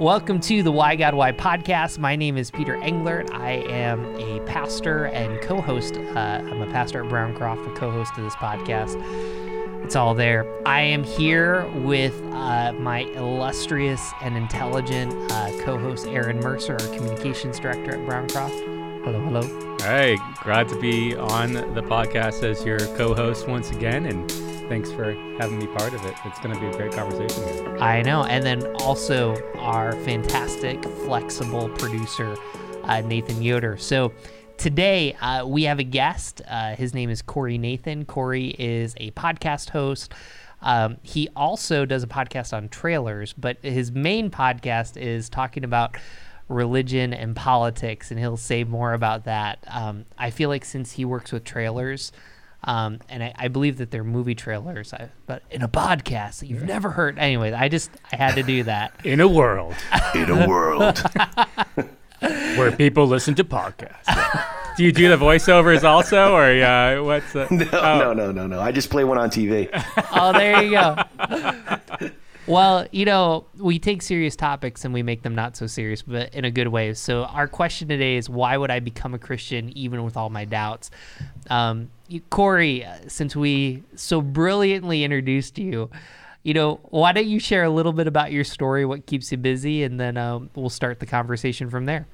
Welcome to the Why God Why podcast. My name is Peter Englert. I am a pastor and co host. Uh, I'm a pastor at Browncroft, a co host of this podcast. It's all there. I am here with uh, my illustrious and intelligent uh, co host, Aaron Mercer, our communications director at Browncroft. Hello, hello. Hey, glad to be on the podcast as your co host once again. And thanks for having me part of it. It's going to be a great conversation here. I know. And then also our fantastic, flexible producer, uh, Nathan Yoder. So today uh, we have a guest. Uh, his name is Corey Nathan. Corey is a podcast host. Um, he also does a podcast on trailers, but his main podcast is talking about religion and politics, and he'll say more about that. Um, I feel like since he works with trailers, um, and I, I, believe that they're movie trailers, I, but in a podcast that you've never heard. Anyway, I just I had to do that. In a world, in a world where people listen to podcasts. do you do the voiceovers also, or uh, what's? The, no, oh. no, no, no, no. I just play one on TV. oh, there you go. Well, you know, we take serious topics and we make them not so serious, but in a good way. So, our question today is why would I become a Christian even with all my doubts? Um, Corey, uh, since we so brilliantly introduced you, you know, why don't you share a little bit about your story, what keeps you busy, and then um, we'll start the conversation from there.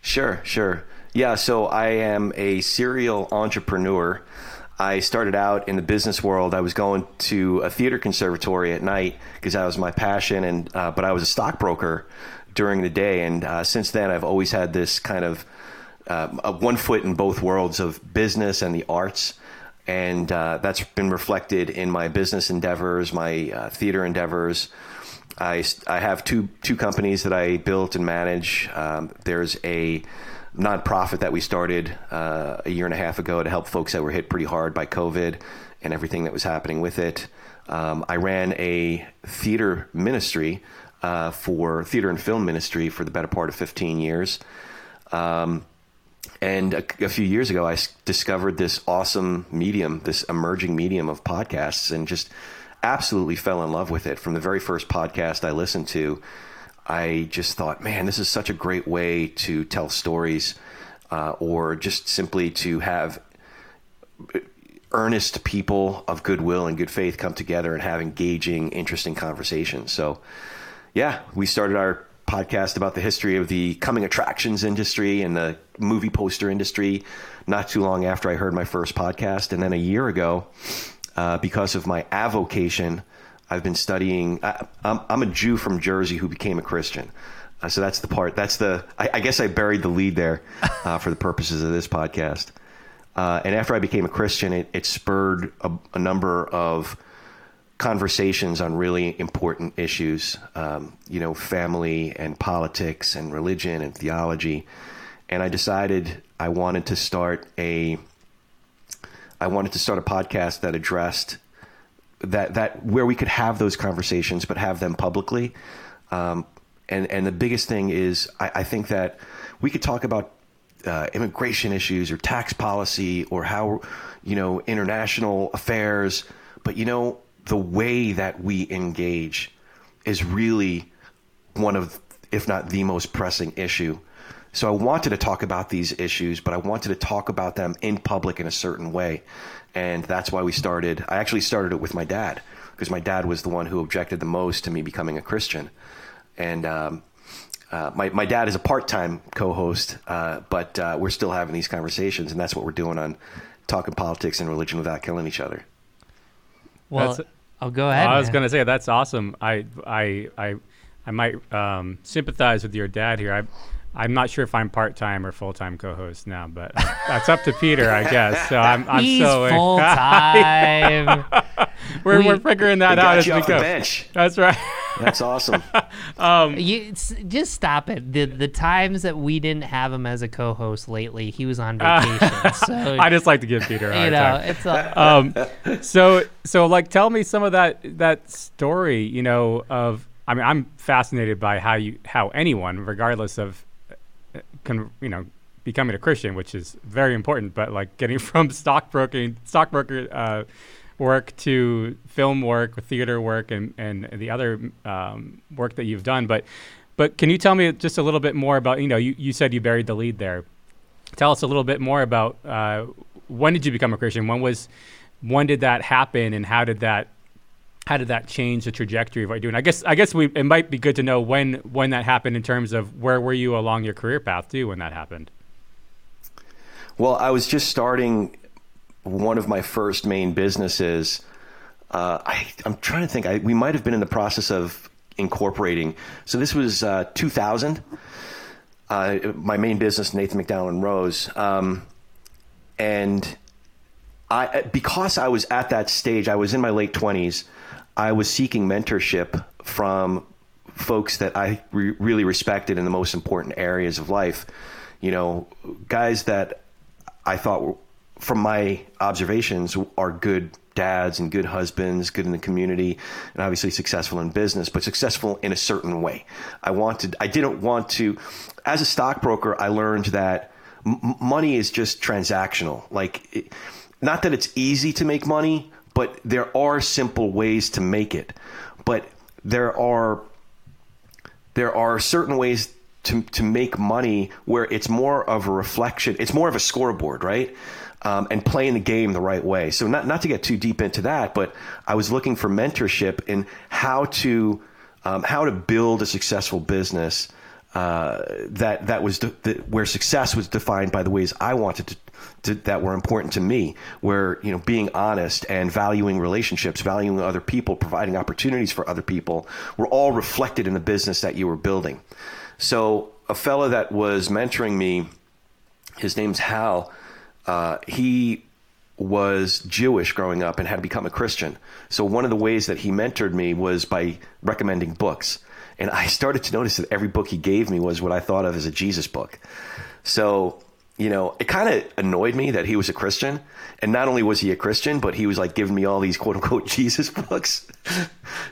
Sure, sure. Yeah, so I am a serial entrepreneur. I started out in the business world. I was going to a theater conservatory at night because that was my passion, and uh, but I was a stockbroker during the day. And uh, since then, I've always had this kind of uh, one foot in both worlds of business and the arts. And uh, that's been reflected in my business endeavors, my uh, theater endeavors. I, I have two two companies that I built and manage. Um, there's a nonprofit that we started uh, a year and a half ago to help folks that were hit pretty hard by COVID and everything that was happening with it. Um, I ran a theater ministry uh, for theater and film ministry for the better part of 15 years. Um, and a, a, few years ago, I discovered this awesome medium, this emerging medium of podcasts, and just absolutely fell in love with it. From the very first podcast I listened to, I just thought, man, this is such a great way to tell stories, uh, or just simply to have earnest people of goodwill and good faith come together and have engaging, interesting conversations. So, yeah, we started our podcast about the history of the coming attractions industry and the movie poster industry not too long after I heard my first podcast. And then a year ago, uh, because of my avocation, I've been studying. I, am a Jew from Jersey who became a Christian. Uh, so that's the part. That's the. I, I guess I buried the lead there uh, for the purposes of this podcast. Uh, and after I became a Christian, it, it spurred a, a, number of conversations on really important issues. Um, you know, family and politics and religion and theology. And I decided I wanted to start a. I wanted to start a podcast that addressed that that where we could have those conversations, but have them publicly. Um, and and the biggest thing is, I, I think that we could talk about uh, immigration issues or tax policy or how you know international affairs, but you know the way that we engage is really one of, if not the most pressing issue. So I wanted to talk about these issues, but I wanted to talk about them in public in a certain way and that's why we started. I actually started it with my dad because my dad was the one who objected the most to me becoming a Christian, and um, uh, my my dad is a part time co host, uh, but uh, we're still having these conversations, and that's what we're doing on talking politics and religion without killing each other. Well, that's, I'll go ahead. I was going to say that's awesome. I I I I might um, sympathize with your dad here. I I'm not sure if I'm part time or full time co host now, but that's up to Peter, I guess. So I'm, I'm He's so full time. we're, we, are figuring that out as we go. That's right. That's awesome. um, you, just stop it. The the times that we didn't have him as a co host lately, he was on vacation. Uh, so I just like to give Peter a hard you know, time. It's a, um, so so like tell me some of that that story. You know of I mean I'm fascinated by how you how anyone, regardless of con- you know becoming a Christian, which is very important. But like getting from stockbroking stockbroker uh, work to film work, theater work, and and the other um, work that you've done. But but can you tell me just a little bit more about you know you, you said you buried the lead there. Tell us a little bit more about uh, when did you become a Christian? When was when did that happen, and how did that how did that change the trajectory of what you're doing? I guess I guess we it might be good to know when when that happened in terms of where were you along your career path too when that happened. Well, I was just starting one of my first main businesses. Uh, I, am trying to think. I, we might have been in the process of incorporating. So this was uh, 2000. Uh, my main business, Nathan McDowell and Rose, um, and I because I was at that stage. I was in my late 20s. I was seeking mentorship from folks that I re- really respected in the most important areas of life. You know, guys that I thought, were, from my observations, are good dads and good husbands, good in the community, and obviously successful in business, but successful in a certain way. I wanted, I didn't want to, as a stockbroker, I learned that m- money is just transactional. Like, it, not that it's easy to make money, but there are simple ways to make it. But there are there are certain ways to to make money where it's more of a reflection. It's more of a scoreboard, right? Um, and playing the game the right way. So not not to get too deep into that, but I was looking for mentorship in how to um, how to build a successful business uh, that that was de- the, where success was defined by the ways I wanted to to, that were important to me, where you know being honest and valuing relationships, valuing other people, providing opportunities for other people, were all reflected in the business that you were building. So a fellow that was mentoring me, his name's Hal. Uh, he was Jewish growing up and had become a Christian. So one of the ways that he mentored me was by recommending books. And I started to notice that every book he gave me was what I thought of as a Jesus book. So you know, it kind of annoyed me that he was a Christian. And not only was he a Christian, but he was like giving me all these quote unquote Jesus books.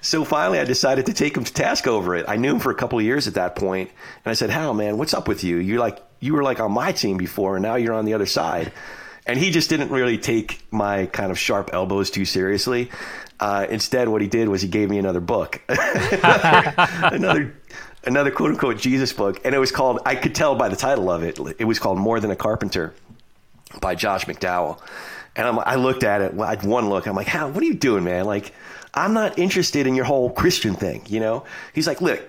so finally, I decided to take him to task over it. I knew him for a couple of years at that point, And I said, Hal, man, what's up with you? You're like, you were like on my team before, and now you're on the other side. And he just didn't really take my kind of sharp elbows too seriously. Uh, instead, what he did was he gave me another book, another, another another quote unquote Jesus book, and it was called. I could tell by the title of it. It was called More Than a Carpenter by Josh McDowell. And I'm, I looked at it. I one look. I'm like, Hal, what are you doing, man? Like, I'm not interested in your whole Christian thing. You know? He's like, look,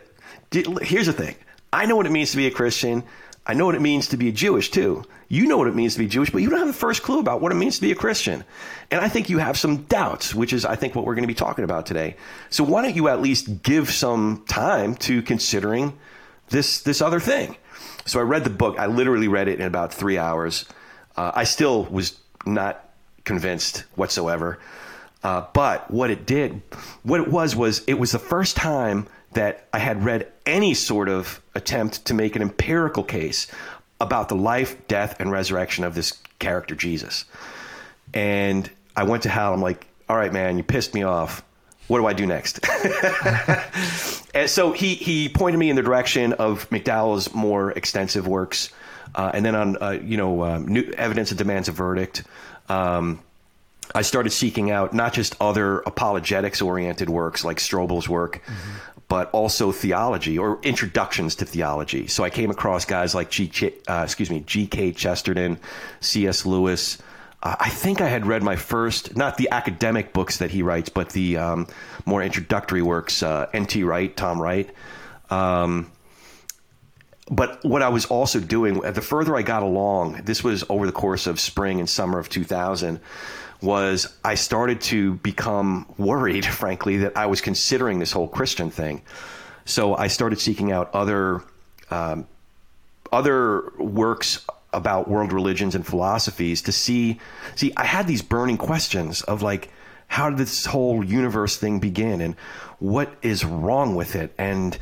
here's the thing. I know what it means to be a Christian. I know what it means to be Jewish too. You know what it means to be Jewish, but you don't have the first clue about what it means to be a Christian. And I think you have some doubts, which is, I think, what we're going to be talking about today. So why don't you at least give some time to considering this this other thing? So I read the book. I literally read it in about three hours. Uh, I still was not convinced whatsoever. Uh, but what it did, what it was, was it was the first time that I had read any sort of attempt to make an empirical case about the life, death, and resurrection of this character, Jesus. And I went to Hal. I'm like, all right, man, you pissed me off. What do I do next? and so he, he pointed me in the direction of McDowell's more extensive works. Uh, and then on, uh, you know, um, new evidence that demands a verdict. Um, I started seeking out not just other apologetics oriented works like Strobel's work, mm-hmm but also theology or introductions to theology. So I came across guys like G. Uh, excuse me, G.K. Chesterton, C.S. Lewis. Uh, I think I had read my first, not the academic books that he writes, but the um, more introductory works. Uh, N.T. Wright, Tom Wright. Um, but what I was also doing, the further I got along, this was over the course of spring and summer of 2000 was I started to become worried, frankly, that I was considering this whole Christian thing. So I started seeking out other um, other works about world religions and philosophies to see. See, I had these burning questions of like, how did this whole universe thing begin, and what is wrong with it, and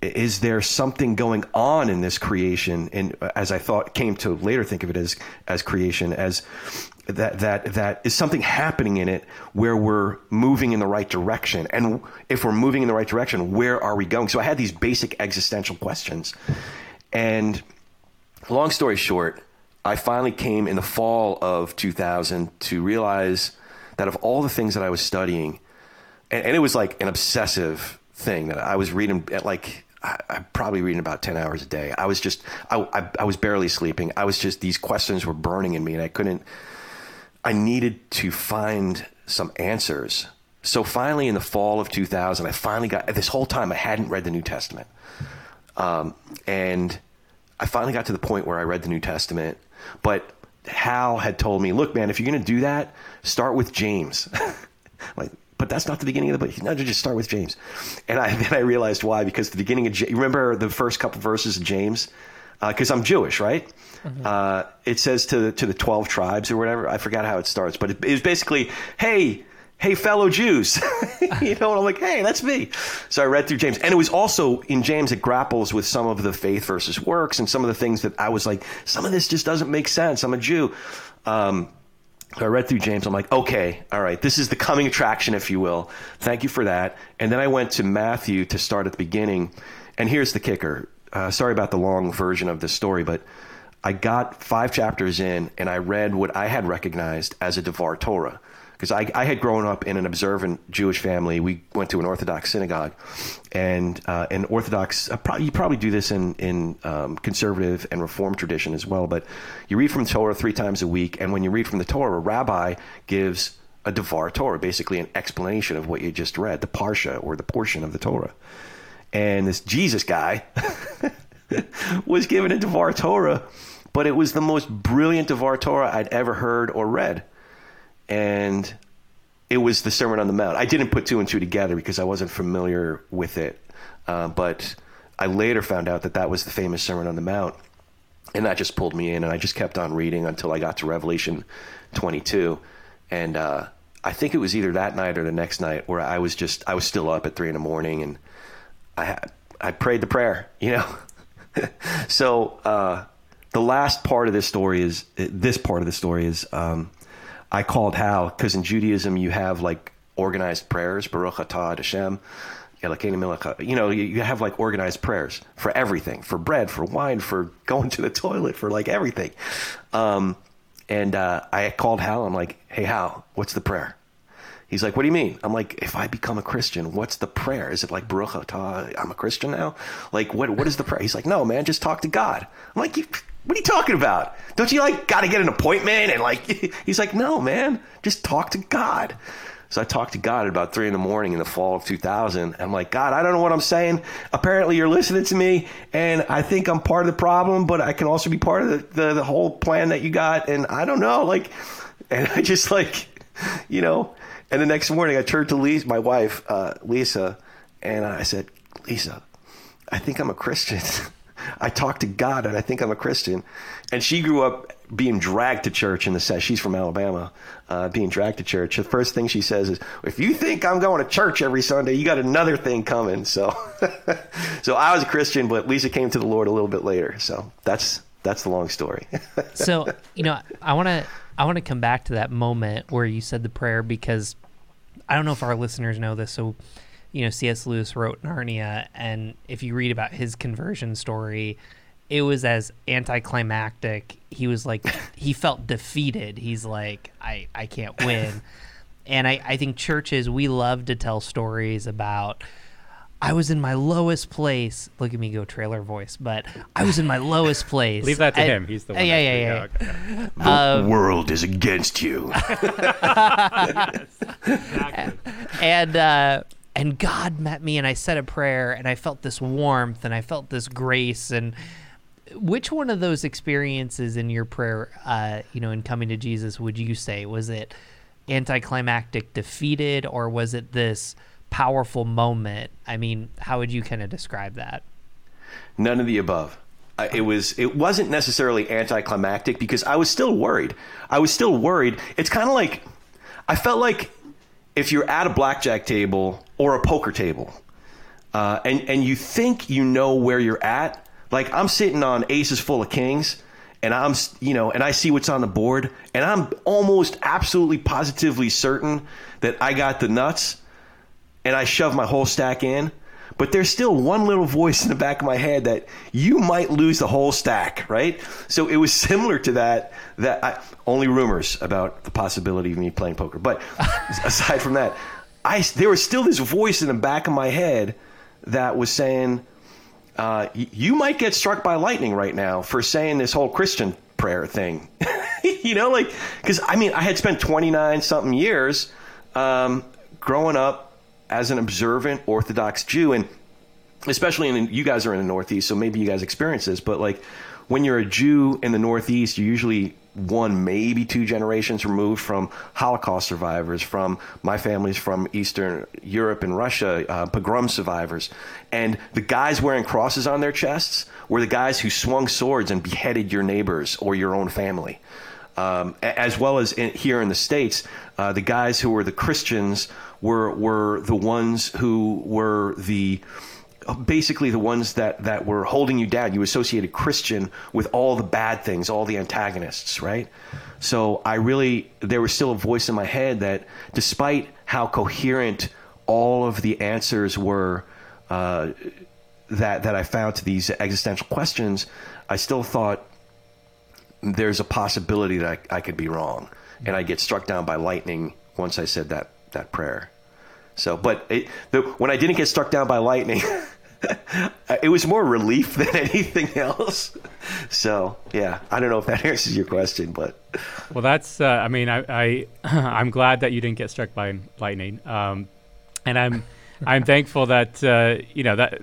is there something going on in this creation and as i thought came to later think of it as as creation as that that that is something happening in it where we're moving in the right direction and if we're moving in the right direction where are we going so i had these basic existential questions and long story short i finally came in the fall of 2000 to realize that of all the things that I was studying, and, and it was like an obsessive thing that I was reading at like I, I'm probably reading about 10 hours a day. I was just, I, I, I was barely sleeping. I was just, these questions were burning in me and I couldn't, I needed to find some answers. So finally, in the fall of 2000, I finally got, this whole time I hadn't read the New Testament. Um, and I finally got to the point where I read the New Testament, but Hal had told me, look, man, if you're going to do that, start with James. like, but that's not the beginning of the book. No, just start with James. And I, then I realized why, because the beginning of, you remember the first couple verses of James? Because uh, I'm Jewish, right? Mm-hmm. Uh, it says to the, to the 12 tribes or whatever. I forgot how it starts, but it, it was basically, hey, hey, fellow Jews. you know, and I'm like, hey, that's me. So I read through James. And it was also in James, it grapples with some of the faith versus works and some of the things that I was like, some of this just doesn't make sense. I'm a Jew. Um, so I read through James. I'm like, okay, all right, this is the coming attraction, if you will. Thank you for that. And then I went to Matthew to start at the beginning. And here's the kicker. Uh, sorry about the long version of this story, but I got five chapters in and I read what I had recognized as a Devar Torah because I, I, had grown up in an observant Jewish family. We went to an Orthodox synagogue, and uh, an Orthodox. Uh, pro- you probably do this in in um, conservative and Reform tradition as well. But you read from the Torah three times a week, and when you read from the Torah, a rabbi gives a Devar Torah, basically an explanation of what you just read, the parsha or the portion of the Torah. And this Jesus guy was given a Devar Torah, but it was the most brilliant Devar Torah I'd ever heard or read. And it was the Sermon on the Mount. I didn't put two and two together because I wasn't familiar with it, uh, but I later found out that that was the famous Sermon on the Mount, and that just pulled me in, and I just kept on reading until I got to Revelation 22, and uh, I think it was either that night or the next night where I was just I was still up at three in the morning, and I I prayed the prayer, you know. so uh, the last part of this story is this part of the story is. Um, I called Hal because in Judaism you have like organized prayers, Baruch Atah Hashem, you know, you have like organized prayers for everything, for bread, for wine, for going to the toilet, for like everything. Um, and uh, I called Hal. I'm like, hey, Hal, what's the prayer? He's like, what do you mean? I'm like, if I become a Christian, what's the prayer? Is it like Baruch Atah? I'm a Christian now. Like, what? What is the prayer? He's like, no, man, just talk to God. I'm like, what are you talking about? Don't you like got to get an appointment? And like, he's like, no, man, just talk to God. So I talked to God at about three in the morning in the fall of 2000. I'm like, God, I don't know what I'm saying. Apparently, you're listening to me, and I think I'm part of the problem, but I can also be part of the, the, the whole plan that you got. And I don't know, like, and I just like, you know. And the next morning, I turned to Lisa, my wife, uh, Lisa, and I said, Lisa, I think I'm a Christian. I talk to God and I think I'm a Christian. And she grew up being dragged to church in the set. She's from Alabama, uh, being dragged to church. The first thing she says is, "If you think I'm going to church every Sunday, you got another thing coming." So, so I was a Christian, but Lisa came to the Lord a little bit later. So that's that's the long story. so you know, I want to I want to come back to that moment where you said the prayer because I don't know if our listeners know this. So you know, C.S. Lewis wrote Narnia, and if you read about his conversion story, it was as anticlimactic. He was like, he felt defeated. He's like, I, I can't win. and I, I think churches, we love to tell stories about, I was in my lowest place. Look at me go trailer voice, but I was in my lowest place. Leave that to him. He's the one. Yeah, yeah, yeah. yeah. Okay. The um, world is against you. yes, exactly. And uh, and God met me and I said a prayer and I felt this warmth and I felt this grace and which one of those experiences in your prayer uh, you know in coming to Jesus would you say was it anticlimactic defeated or was it this powerful moment. I mean how would you kind of describe that? None of the above. Uh, it was it wasn't necessarily anticlimactic because I was still worried. I was still worried. It's kind of like I felt like if you're at a blackjack table or a poker table, uh, and and you think you know where you're at, like I'm sitting on aces full of kings, and I'm you know, and I see what's on the board, and I'm almost absolutely positively certain that I got the nuts, and I shove my whole stack in, but there's still one little voice in the back of my head that you might lose the whole stack, right? So it was similar to that. That I, only rumors about the possibility of me playing poker, but aside from that, I there was still this voice in the back of my head that was saying, uh, "You might get struck by lightning right now for saying this whole Christian prayer thing." you know, like because I mean, I had spent twenty nine something years um, growing up as an observant Orthodox Jew, and especially in you guys are in the Northeast, so maybe you guys experience this, but like when you're a Jew in the Northeast, you're usually one, maybe two generations removed from Holocaust survivors, from my family's from Eastern Europe and Russia, uh, pogrom survivors. And the guys wearing crosses on their chests were the guys who swung swords and beheaded your neighbors or your own family. Um, as well as in, here in the States, uh, the guys who were the Christians were, were the ones who were the basically the ones that, that were holding you down. You associated Christian with all the bad things, all the antagonists, right? So I really, there was still a voice in my head that despite how coherent all of the answers were uh, that, that I found to these existential questions, I still thought there's a possibility that I, I could be wrong. And I get struck down by lightning once I said that, that prayer. So, but it, the, when I didn't get struck down by lightning, it was more relief than anything else. So, yeah, I don't know if that answers your question, but well, that's. Uh, I mean, I, I I'm glad that you didn't get struck by lightning, um, and I'm I'm thankful that uh, you know that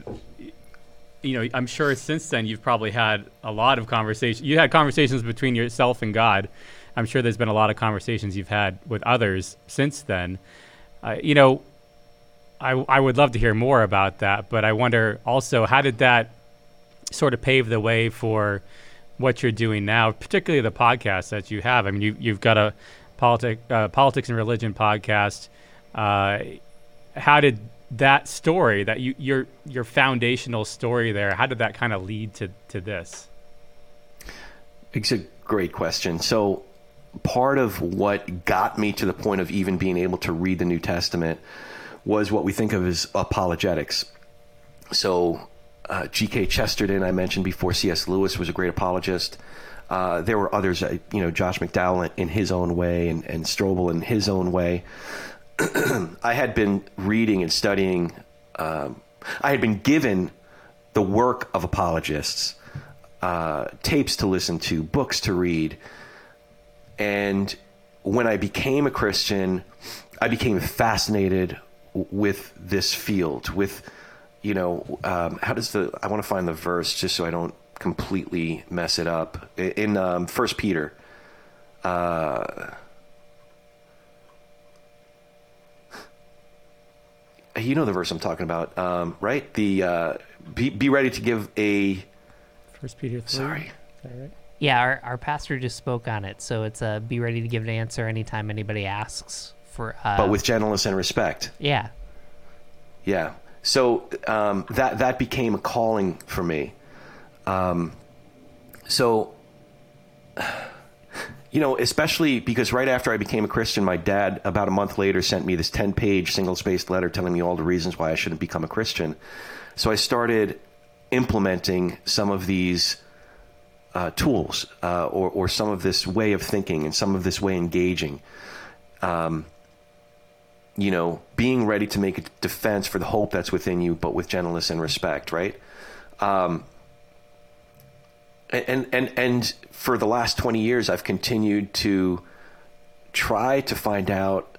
you know I'm sure since then you've probably had a lot of conversations. You had conversations between yourself and God. I'm sure there's been a lot of conversations you've had with others since then. Uh, you know, I, I would love to hear more about that, but I wonder also how did that sort of pave the way for what you're doing now, particularly the podcast that you have. I mean, you, you've got a politic, uh, politics and religion podcast. Uh, how did that story, that you, your your foundational story there, how did that kind of lead to to this? It's a great question. So, part of what got me to the point of even being able to read the New Testament was what we think of as apologetics. So, uh, G.K. Chesterton, I mentioned before, C.S. Lewis was a great apologist. Uh, there were others, uh, you know, Josh McDowell in his own way and, and Strobel in his own way. I had been reading and studying, um, I had been given the work of apologists, uh, tapes to listen to, books to read. And when I became a Christian, I became fascinated with this field with you know um, how does the i want to find the verse just so i don't completely mess it up. In um, first peter uh, you know the verse i'm talking about um, right? The uh, be, be ready to give a first peter 3 sorry. Right? Yeah, our, our pastor just spoke on it, so it's a be ready to give an answer anytime anybody asks for. Uh, but with gentleness and respect. Yeah. Yeah. So um, that that became a calling for me. Um, so, you know, especially because right after I became a Christian, my dad, about a month later, sent me this ten-page single-spaced letter telling me all the reasons why I shouldn't become a Christian. So I started implementing some of these uh, tools uh, or, or some of this way of thinking and some of this way engaging. Um, you know, being ready to make a defense for the hope that's within you, but with gentleness and respect, right? Um, and and and for the last twenty years, I've continued to try to find out,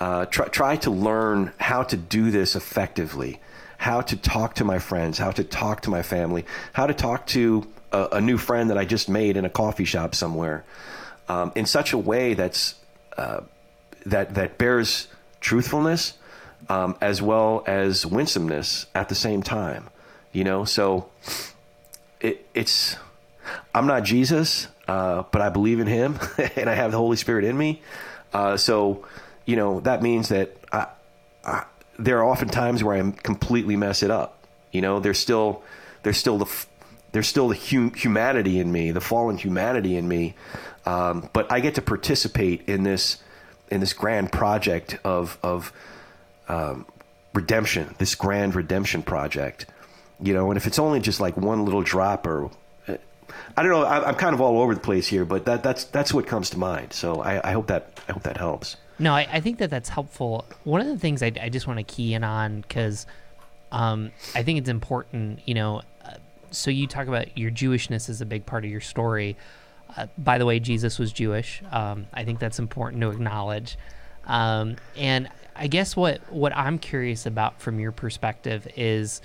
uh, try try to learn how to do this effectively, how to talk to my friends, how to talk to my family, how to talk to a, a new friend that I just made in a coffee shop somewhere, um, in such a way that's uh, that that bears truthfulness um, as well as winsomeness at the same time. You know, so it, it's I'm not Jesus, uh, but I believe in Him, and I have the Holy Spirit in me. Uh, so, you know, that means that I, I, there are often times where I completely mess it up. You know, there's still there's still the there's still the hum- humanity in me, the fallen humanity in me, um, but I get to participate in this in this grand project of of um, redemption, this grand redemption project. You know, and if it's only just like one little drop or I don't know. I, am kind of all over the place here, but that, that's that's what comes to mind. So I, I hope that I hope that helps. No, I, I, think that that's helpful. One of the things I, I just want to key in on because um, I think it's important. You know, uh, so you talk about your Jewishness is a big part of your story. Uh, by the way, Jesus was Jewish. Um, I think that's important to acknowledge. Um, and I guess what what I'm curious about from your perspective is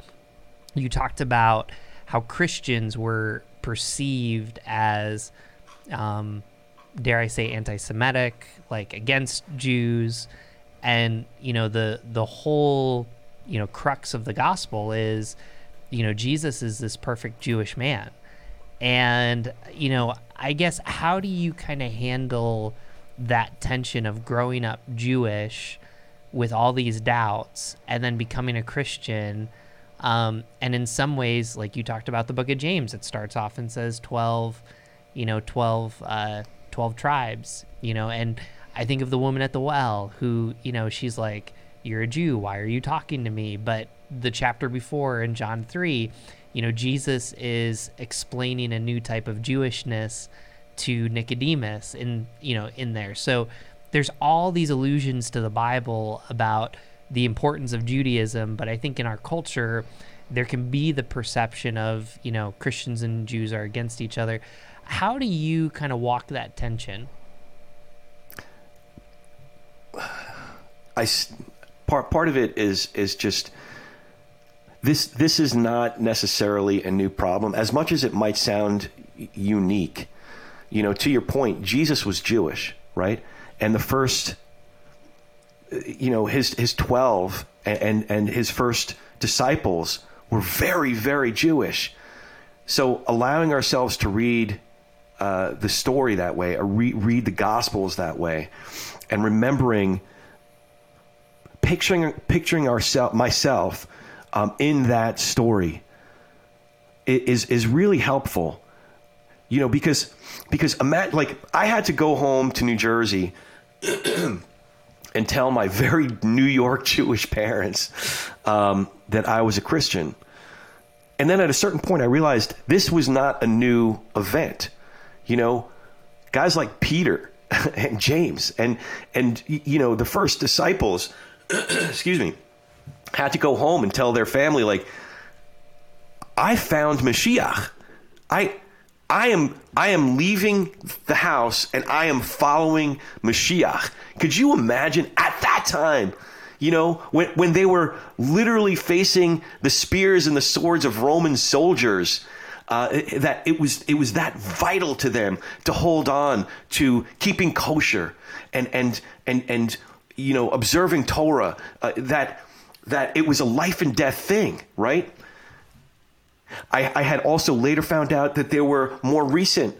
you talked about how Christians were perceived as, um, dare I say, anti-Semitic, like against Jews, and you know the the whole you know crux of the gospel is, you know, Jesus is this perfect Jewish man, and you know, I guess how do you kind of handle that tension of growing up Jewish with all these doubts and then becoming a Christian? Um, and in some ways, like you talked about the book of James, it starts off and says 12, you know, 12, uh, 12 tribes, you know, and I think of the woman at the well who, you know, she's like, you're a Jew. Why are you talking to me? But the chapter before in John 3, you know, Jesus is explaining a new type of Jewishness to Nicodemus in, you know, in there. So there's all these allusions to the Bible about the importance of Judaism, but I think in our culture, there can be the perception of, you know, Christians and Jews are against each other. How do you kind of walk that tension? I part part of it is is just this this is not necessarily a new problem as much as it might sound unique. You know, to your point, Jesus was Jewish, right? And the first you know his his 12 and, and, and his first disciples were very very Jewish. So allowing ourselves to read uh, the story that way, or re- read the Gospels that way, and remembering, picturing picturing ourself myself um, in that story is is really helpful. You know, because because imagine like I had to go home to New Jersey and tell my very New York Jewish parents um, that I was a Christian. And then at a certain point, I realized this was not a new event. You know, guys like Peter and James and and you know the first disciples, excuse me, had to go home and tell their family like, I found Mashiach. I I am I am leaving the house and I am following Mashiach. Could you imagine at that time, you know, when when they were literally facing the spears and the swords of Roman soldiers, uh, that it was it was that vital to them to hold on to keeping kosher and and and and you know observing Torah uh, that that it was a life and death thing, right? I, I had also later found out that there were more recent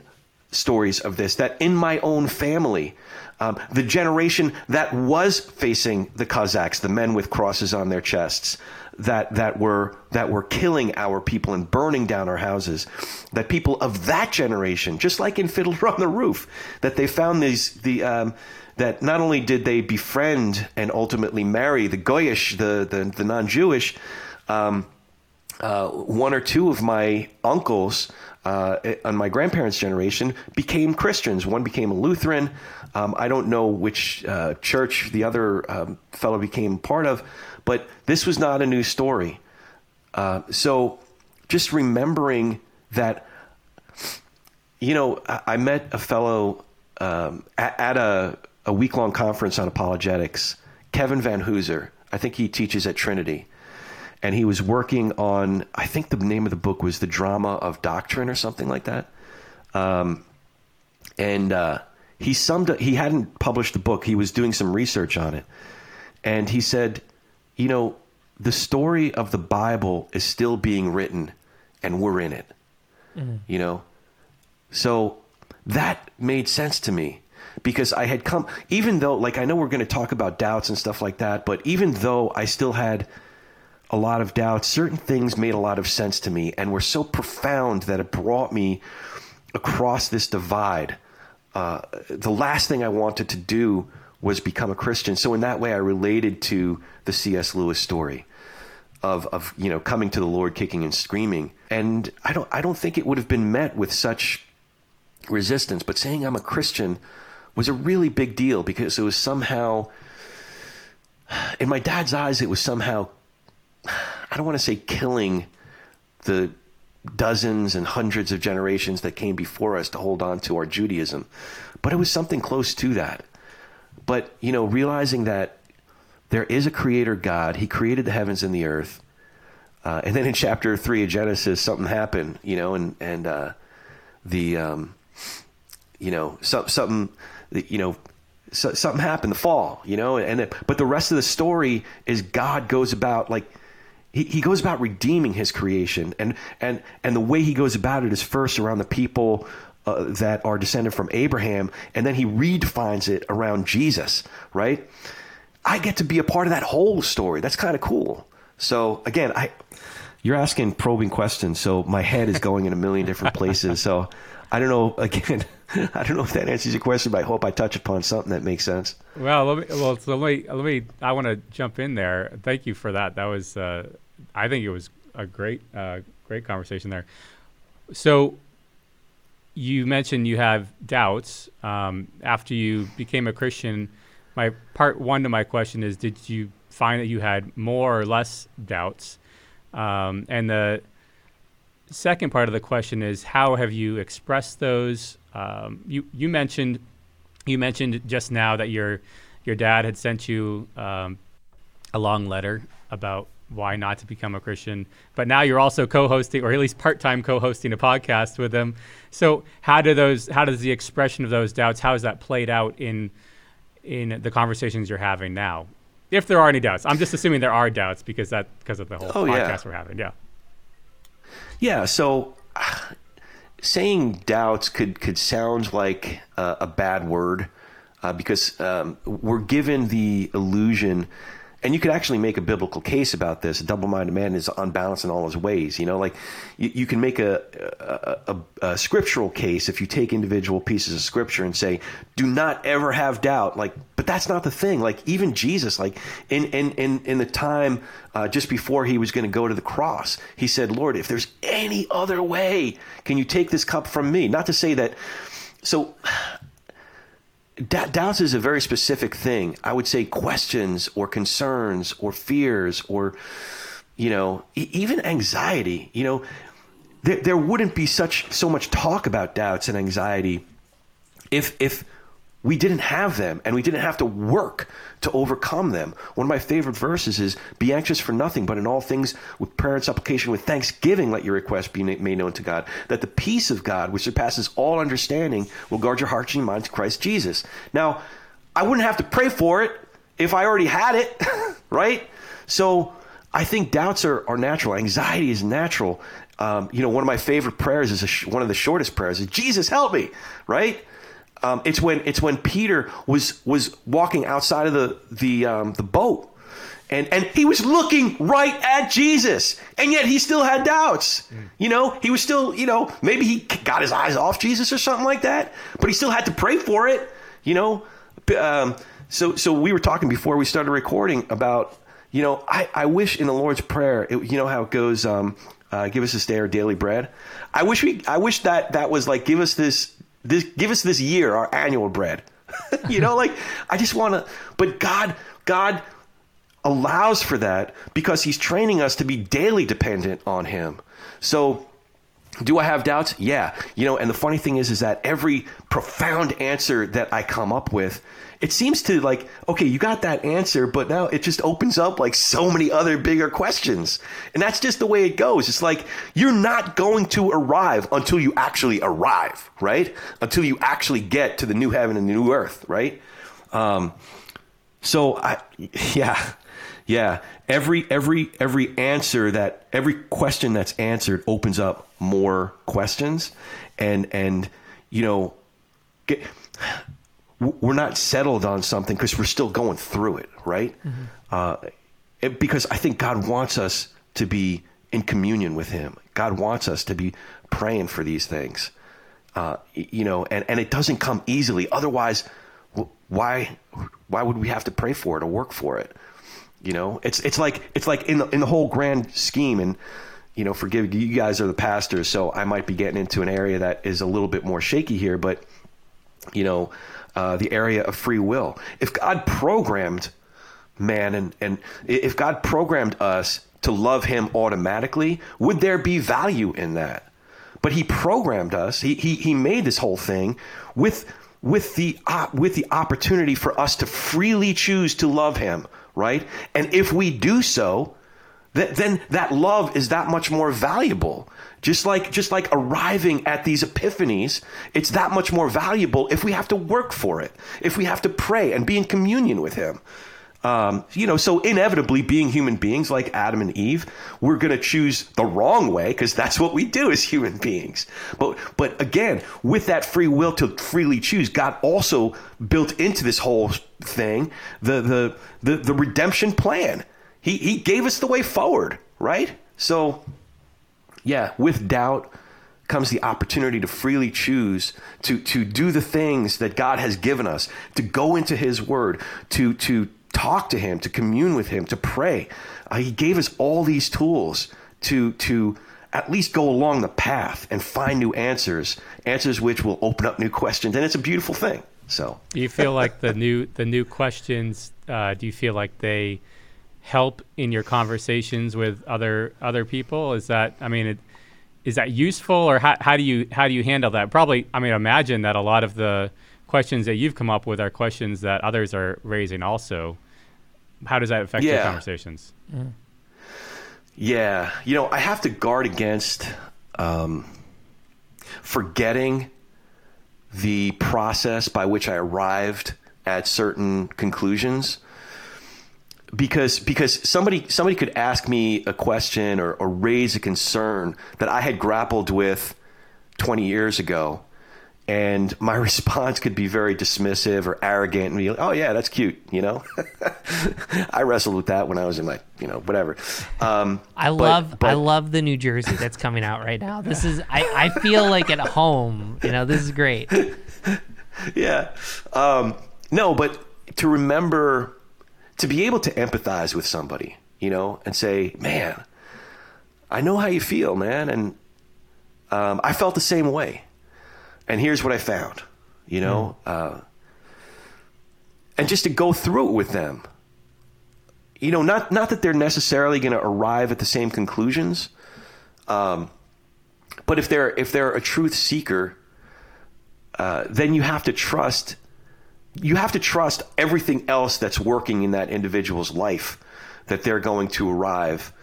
stories of this, that in my own family, um, the generation that was facing the Cossacks, the men with crosses on their chests, that that were that were killing our people and burning down our houses, that people of that generation, just like in Fiddler on the Roof, that they found these the um, that not only did they befriend and ultimately marry the Goyish, the the, the non-Jewish. Um, uh, one or two of my uncles uh, on my grandparents' generation became Christians. One became a Lutheran. Um, I don't know which uh, church the other um, fellow became part of, but this was not a new story. Uh, so just remembering that, you know, I, I met a fellow um, at, at, a, a week long conference on apologetics, Kevin Vanhoozer. I think he teaches at Trinity and he was working on I think the name of the book was The Drama of Doctrine or something like that. Um, and uh, he summed up, he hadn't published the book. He was doing some research on it, and he said, you know, the story of the Bible is still being written, and we're in it. Mm. You know, so that made sense to me because I had come, even though, like, I know we're going to talk about doubts and stuff like that, but even though I still had a lot of doubts. Certain things made a lot of sense to me and were so profound that it brought me across this divide. Uh, the last thing I wanted to do was become a Christian. So in that way, I related to the C.S. Lewis story of of you know coming to the Lord kicking and screaming. And I don't I don't think it would have been met with such resistance. But saying I'm a Christian was a really big deal because it was somehow in my dad's eyes it was somehow I don't want to say killing the dozens and hundreds of generations that came before us to hold on to our Judaism, but it was something close to that. But, you know, realizing that there is a creator God, He created the heavens and the earth. Uh, and then in chapter three of Genesis, something happened, you know, and, and, uh, the, um, you know, so, something, you know, so, something happened, the fall, you know, and, it, but the rest of the story is God goes about like, he, he goes about redeeming his creation and and and the way he goes about it is first around the people uh, that are descended from Abraham and then he redefines it around Jesus right? I get to be a part of that whole story. That's kind of cool. So again I you're asking probing questions so my head is going in a million different places so I don't know again I don't know if that answers your question, but I hope I touch upon something that makes sense. Well, let me, well, so let me, let me, I want to jump in there. Thank you for that. That was, uh, I think it was a great, uh, great conversation there. So you mentioned you have doubts um, after you became a Christian. My part one to my question is: Did you find that you had more or less doubts? Um, and the second part of the question is: How have you expressed those? Um, you you mentioned you mentioned just now that your your dad had sent you um, a long letter about why not to become a Christian. But now you're also co-hosting, or at least part-time co-hosting a podcast with them. So how do those? How does the expression of those doubts? How is that played out in in the conversations you're having now? If there are any doubts, I'm just assuming there are doubts because that because of the whole oh, podcast yeah. we're having. Yeah. Yeah. So. saying doubts could could sound like a, bad word uh, because um, we're given the illusion and you could actually make a biblical case about this. A double-minded man is unbalanced in all his ways. You know, like you, you can make a a, a a, scriptural case if you take individual pieces of scripture and say, "Do not ever have doubt." Like, but that's not the thing. Like even Jesus, like in in in, in the time uh, just before he was going to go to the cross, he said, "Lord, if there's any other way, can you take this cup from me?" Not to say that. So doubts is a very specific thing. I would say questions or concerns or fears or, you know, e- even anxiety. You know, there, there wouldn't be such so much talk about doubts and anxiety if if we didn't have them and we didn't have to work to overcome them. One of my favorite verses is Be anxious for nothing, but in all things with prayer and supplication, with thanksgiving, let your requests be made known to God, that the peace of God, which surpasses all understanding, will guard your hearts and your minds, Christ Jesus. Now, I wouldn't have to pray for it if I already had it, right? So I think doubts are, are natural. Anxiety is natural. Um, you know, one of my favorite prayers is sh- one of the shortest prayers is Jesus, help me, right? Um, it's when it's when Peter was was walking outside of the the um, the boat, and and he was looking right at Jesus, and yet he still had doubts. Mm. You know, he was still you know maybe he got his eyes off Jesus or something like that, but he still had to pray for it. You know, um, so so we were talking before we started recording about you know I I wish in the Lord's prayer it, you know how it goes. Um, uh, give us this day our daily bread. I wish we I wish that that was like give us this this, give us this year our annual bread. you know, like I just want to, but God, God allows for that because He's training us to be daily dependent on Him. So, do I have doubts? Yeah. You know, and the funny thing is, is that every profound answer that I come up with it seems to like okay you got that answer but now it just opens up like so many other bigger questions. And that's just the way it goes. It's like you're not going to arrive until you actually arrive right? Until you actually get to the new heaven and the new earth right? Um, so i yeah yeah. Every every every answer that every question that's answered opens up more questions. And and you know get, we're not settled on something because we're still going through it, right? Mm-hmm. Uh, it, because I think God wants us to be in communion with Him. God wants us to be praying for these things, uh, you know, and, and it doesn't come easily. Otherwise, why why would we have to pray for it or work for it? You know, it's it's like it's like in the in the whole grand scheme and you know, forgive you guys are the pastors, so I might be getting into an area that is a little bit more shaky here, but you know, uh, the area of free will. If God programmed man and and if God programmed us to love him automatically, would there be value in that? But he programmed us. He he he made this whole thing with with the uh, with the opportunity for us to freely choose to love him, right? And if we do so, th- then that love is that much more valuable. Just like just like arriving at these epiphanies, it's that much more valuable if we have to work for it, if we have to pray and be in communion with him. Um, you know, so inevitably, being human beings like Adam and Eve, we're going to choose the wrong way because that's what we do as human beings. But, but again, with that free will to freely choose, God also built into this whole thing the the the, the redemption plan. He he gave us the way forward, right? So, yeah, with doubt comes the opportunity to freely choose to to do the things that God has given us, to go into His Word, to to talk to him, to commune with him, to pray. Uh, he gave us all these tools to to at least go along the path and find new answers, answers which will open up new questions, and it's a beautiful thing. So, do you feel like the new the new questions? Uh, do you feel like they help in your conversations with other other people? Is that I mean, it, is that useful, or how, how do you how do you handle that? Probably, I mean, imagine that a lot of the questions that you've come up with are questions that others are raising also how does that affect yeah. your conversations? Mm. Yeah, you know, I have to guard against um, forgetting the process by which I arrived at certain conclusions because because somebody somebody could ask me a question or, or raise a concern that I had grappled with 20 years ago and my response could be very dismissive or arrogant and be like, "Oh yeah, that's cute," you know. I wrestled with that when I was in my, you know, whatever. Um, I love, but, I love the New Jersey that's coming out right now. This is, I, I feel like at home. You know, this is great. yeah, um, no, but to remember, to be able to empathize with somebody, you know, and say, "Man, I know how you feel, man," and um, I felt the same way and here's what I found, you know, mm. uh, and just to go through it with them. You know, not not that they're necessarily going to arrive at the same conclusions, um, but if they're if they're a truth seeker, uh, then you have to trust. You have to trust everything else that's working in that individual's life that they're going to arrive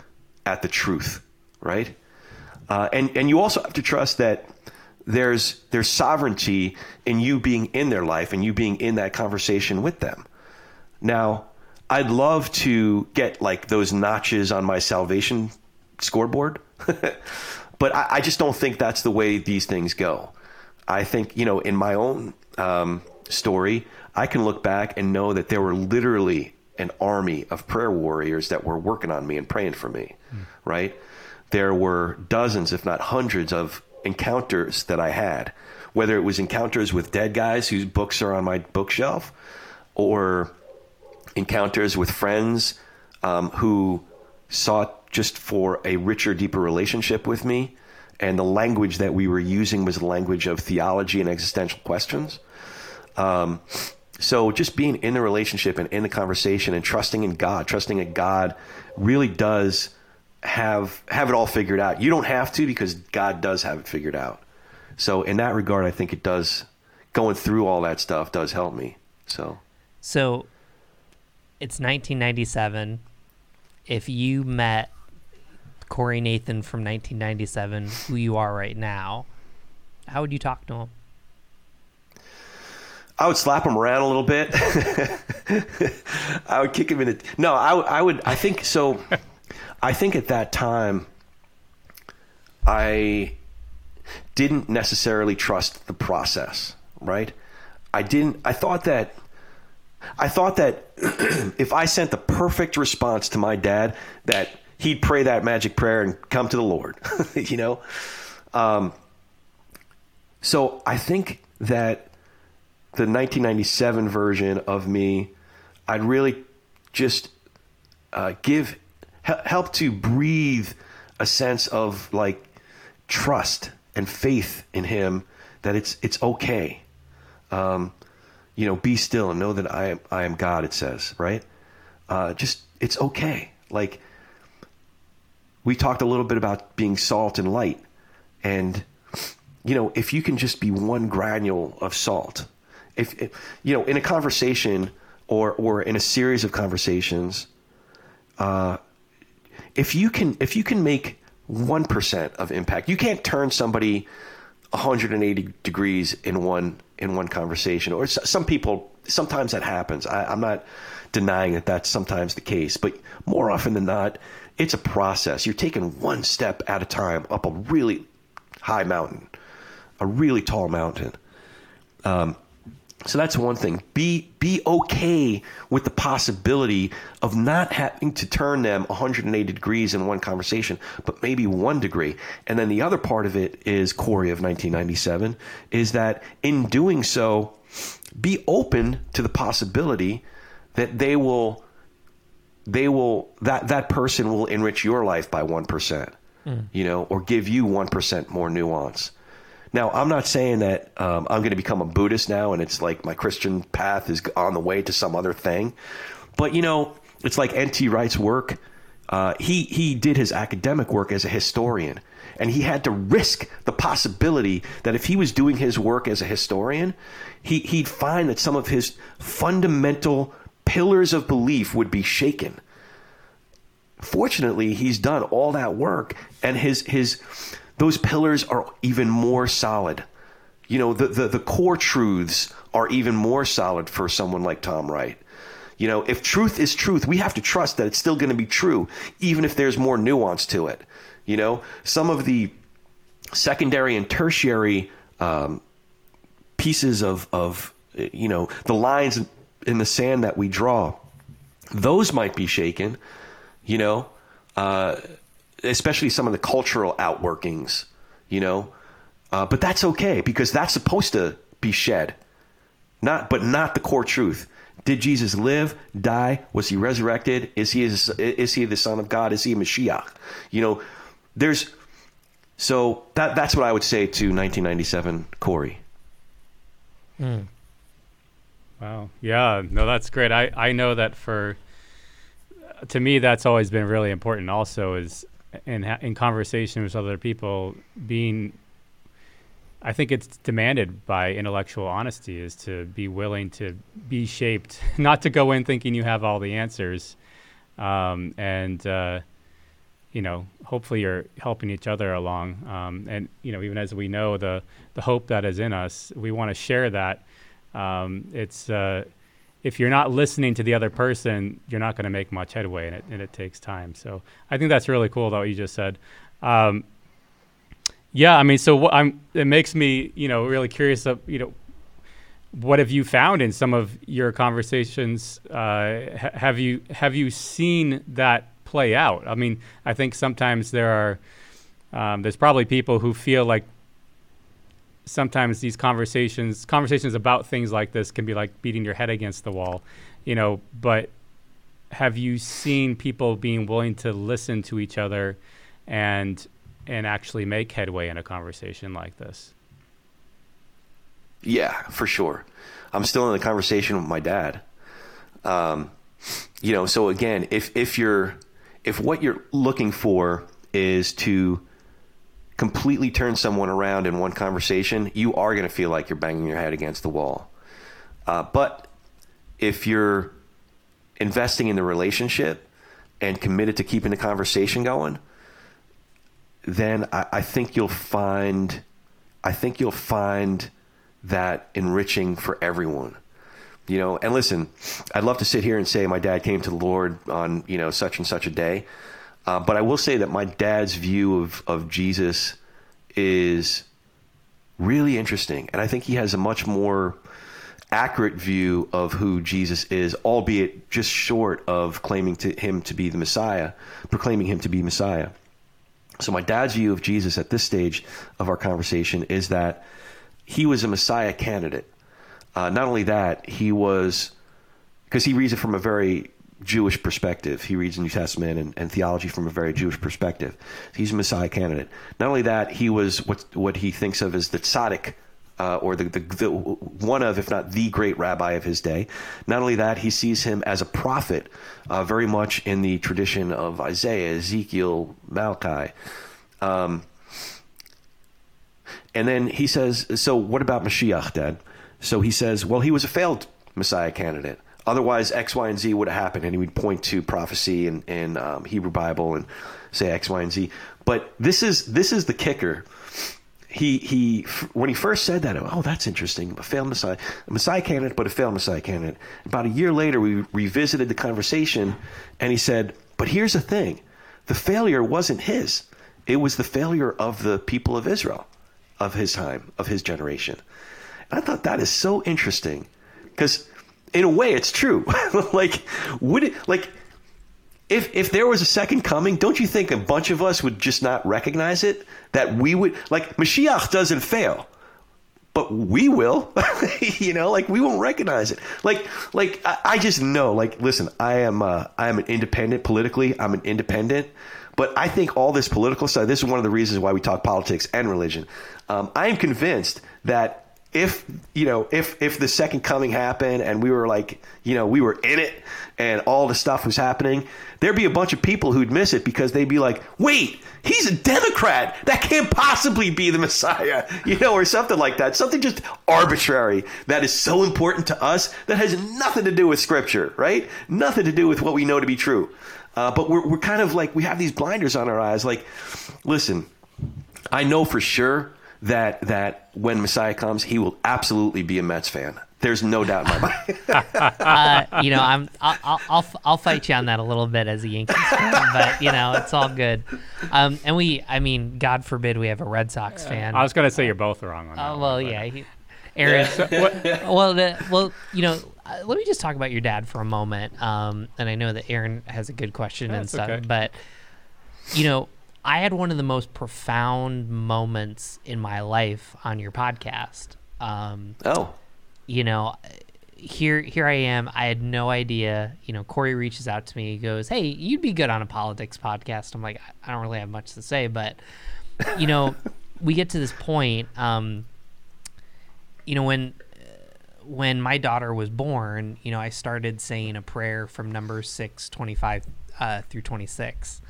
at the truth, right? Uh, and and you also have to trust that there's there's sovereignty in you being in their life and you being in that conversation with them. Now, I'd love to get like those notches on my salvation scoreboard, but I, I, just don't think that's the way these things go. I think you know, in my own um, story, I can look back and know that there were literally an army of prayer warriors that were working on me and praying for me, mm. right? There were dozens, if not hundreds, of encounters that I had, whether it was encounters with dead guys whose books are on my bookshelf, or encounters with friends um, who sought just for a richer, deeper relationship with me. And the language that we were using was the language of theology and existential questions. Um, so just being in the relationship and in the conversation and trusting in God, trusting in God really does have have it all figured out. You don't have to because God does have it figured out. So in that regard, I think it does. Going through all that stuff does help me. So. So. It's 1997. If you met Corey Nathan from 1997, who you are right now, how would you talk to him? I would slap him around a little bit. I would kick him in the. No, I, I would. I think so. I think at that time, I didn't necessarily trust the process, right? I didn't, I thought that, I thought that if I sent the perfect response to my dad, that he'd pray that magic prayer and come to the Lord, you know? Um, so I think that the 1997 version of me, I'd really just uh, give help to breathe a sense of like trust and faith in Him that it's it's okay. Um, you know, be still and know that I am I am God. It says right. Uh, just it's okay. Like we talked a little bit about being salt and light, and you know, if you can just be one granule of salt, if, if you know, in a conversation or or in a series of conversations, uh, if you can if you can make one percent of impact, you can't turn somebody 180 degrees in one in one conversation. Or some people sometimes that happens. I, I'm not denying that that's sometimes the case, but more often than not, it's a process. You're taking one step at a time up a really high mountain, a really tall mountain. Um, so that's one thing. Be be okay with the possibility of not having to turn them 180 degrees in one conversation, but maybe one degree. And then the other part of it is Corey of 1997 is that in doing so, be open to the possibility that they will they will that that person will enrich your life by 1%. Mm. You know, or give you 1% more nuance. Now, I'm not saying that um, I'm going to become a Buddhist now and it's like my Christian path is on the way to some other thing. But, you know, it's like N.T. Wright's work. Uh, he, he did his academic work as a historian, and he had to risk the possibility that if he was doing his work as a historian, he, he'd find that some of his fundamental pillars of belief would be shaken. Fortunately, he's done all that work, and his, his, those pillars are even more solid. You know, the, the, the core truths are even more solid for someone like Tom Wright. You know, if truth is truth, we have to trust that it's still going to be true, even if there's more nuance to it. You know, some of the secondary and tertiary um, pieces of, of, you know, the lines in the sand that we draw, those might be shaken, you know. Uh, especially some of the cultural outworkings, you know. Uh, but that's okay because that's supposed to be shed, not but not the core truth. Did Jesus live, die? Was he resurrected? Is he is, is he the Son of God? Is he a Mashiach? You know, there's so that that's what I would say to 1997 Corey. Mm. Wow. Yeah. No, that's great. I I know that for to me that's always been really important. Also, is in in conversation with other people, being I think it's demanded by intellectual honesty is to be willing to be shaped, not to go in thinking you have all the answers, um, and uh, you know, hopefully you're helping each other along. Um, and you know, even as we know the the hope that is in us, we want to share that. Um, it's uh, if you're not listening to the other person, you're not going to make much headway, and it, and it takes time. So I think that's really cool, though, what you just said. Um, yeah, I mean, so what I'm, it makes me, you know, really curious of, you know, what have you found in some of your conversations? Uh, ha- have you have you seen that play out? I mean, I think sometimes there are um, there's probably people who feel like sometimes these conversations conversations about things like this can be like beating your head against the wall you know but have you seen people being willing to listen to each other and and actually make headway in a conversation like this? Yeah for sure. I'm still in the conversation with my dad. Um, you know so again if if you're if what you're looking for is to completely turn someone around in one conversation, you are going to feel like you're banging your head against the wall. Uh, but if you're investing in the relationship and committed to keeping the conversation going, then I, I think you'll find, I think you'll find that enriching for everyone. You know, and listen, I'd love to sit here and say my dad came to the Lord on you know such and such a day. Uh, but I will say that my dad's view of, of Jesus is really interesting. And I think he has a much more accurate view of who Jesus is, albeit just short of claiming to him to be the Messiah, proclaiming him to be Messiah. So my dad's view of Jesus at this stage of our conversation is that he was a Messiah candidate. Uh, not only that, he was because he reads it from a very Jewish perspective. He reads the New Testament and, and, theology from a very Jewish perspective. He's a Messiah candidate. Not only that, he was what what he thinks of as the tzaddik, uh, or the, the, the, one of, if not the great rabbi of his day. Not only that, he sees him as a prophet, uh, very much in the tradition of Isaiah, Ezekiel, Malachi. Um, and then he says, "So what about Mashiach, Dad?" So he says, "Well, he was a failed Messiah candidate." Otherwise, X, Y, and Z would have happened, and he would point to prophecy and, and um, Hebrew Bible and say X, Y, and Z. But this is this is the kicker. He he when he first said that, oh, that's interesting. A failed Messiah, a Messiah candidate, but a failed Messiah candidate. About a year later, we revisited the conversation, and he said, "But here's the thing: the failure wasn't his; it was the failure of the people of Israel, of his time, of his generation." And I thought that is so interesting because in a way, it's true. like, would it like if if there was a second coming? Don't you think a bunch of us would just not recognize it? That we would like Mashiach doesn't fail, but we will. you know, like we won't recognize it. Like like I, I just know. Like, listen, I am uh, I am an independent politically. I'm an independent. But I think all this political stuff, this is one of the reasons why we talk politics and religion. Um, I am convinced that if you know if if the second coming happened and we were like you know we were in it and all the stuff was happening there'd be a bunch of people who'd miss it because they'd be like wait he's a democrat. That can't possibly be the messiah you know or something like that. Something just arbitrary that is so important to us that has nothing to do with scripture right? Nothing to do with what we know to be true. Uh, but we're, we're kind of like we have these blinders on our eyes. Like listen i know for sure that that when Messiah comes, he will absolutely be a Mets fan. There's no doubt in my mind. uh, you know, I'm I'll, I'll I'll fight you on that a little bit as a Yankees fan, but you know, it's all good. Um, and we, I mean, God forbid we have a Red Sox fan. I was gonna say you're both wrong on that. Oh well, yeah, he, Aaron. So, well, the, well, you know, uh, let me just talk about your dad for a moment. Um, and I know that Aaron has a good question and stuff, okay. but you know, I had one of the most profound moments in my life on your podcast. Um, oh, you know, here here I am. I had no idea. You know, Corey reaches out to me. He goes, "Hey, you'd be good on a politics podcast." I'm like, I don't really have much to say, but you know, we get to this point. Um, you know, when when my daughter was born, you know, I started saying a prayer from Numbers six twenty five uh, through twenty six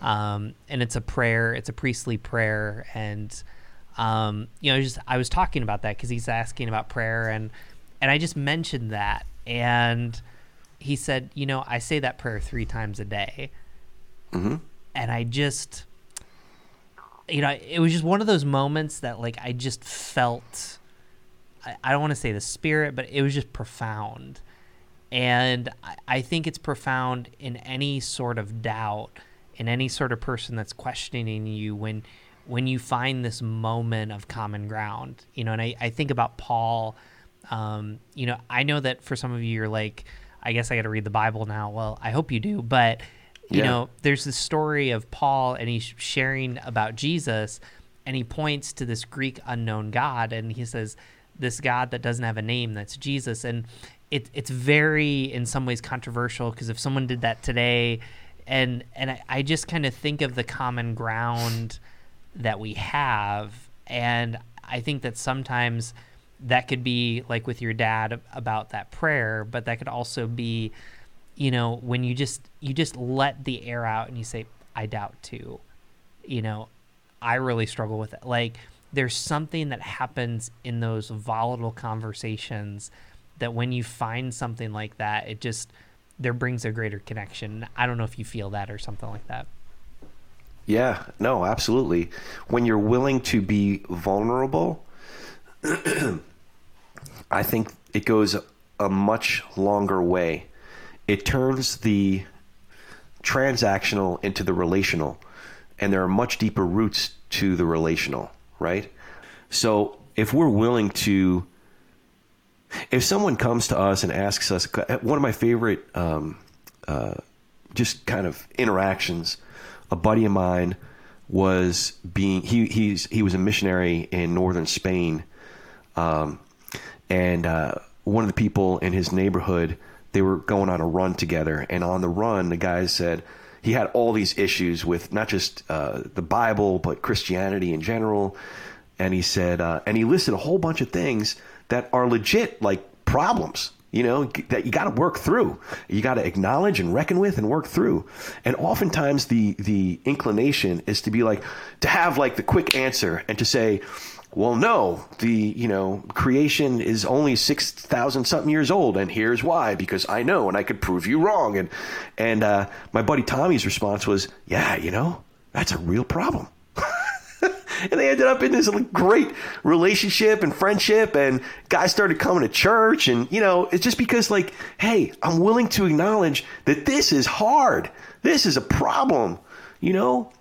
um, and it's a prayer. It's a priestly prayer, and um, you know, just I was talking about that because he's asking about prayer, and and I just mentioned that, and he said, you know, I say that prayer three times a day, mm-hmm. and I just, you know, it was just one of those moments that like I just felt. I, I don't want to say the spirit, but it was just profound. And I, I think it's profound in any sort of doubt and any sort of person that's questioning you when when you find this moment of common ground you know and i, I think about paul um, you know i know that for some of you you're like i guess i got to read the bible now well i hope you do but you yeah. know there's this story of paul and he's sharing about jesus and he points to this greek unknown god and he says this god that doesn't have a name that's jesus and it, it's very in some ways controversial because if someone did that today and and I, I just kind of think of the common ground that we have and i think that sometimes that could be like with your dad about that prayer but that could also be you know when you just you just let the air out and you say i doubt too. You know i really struggle with it. Like there's something that happens in those volatile conversations that when you find something like that it just there brings a greater connection. I don't know if you feel that or something like that. Yeah, no, absolutely. When you're willing to be vulnerable, I think it goes a much longer way. It turns the transactional into the relational, and there are much deeper roots to the relational, right? So if we're willing to if someone comes to us and asks us, one of my favorite, um, uh, just kind of interactions, a buddy of mine was being he he's he was a missionary in northern Spain, um, and uh, one of the people in his neighborhood they were going on a run together, and on the run, the guy said he had all these issues with not just uh, the Bible but Christianity in general, and he said, uh, and he listed a whole bunch of things that are legit like problems you know that you got to work through. You got to acknowledge and reckon with and work through. And oftentimes the the inclination is to be like to have like the quick answer and to say well no the you know creation is only 6000 something years old and here's why because i know and i could prove you wrong. And and uh, my buddy tommy's response was yeah you know that's a real problem and they ended up in this great relationship and friendship and guys started coming to church and you know it's just because like hey i'm willing to acknowledge that this is hard. This is a problem you know?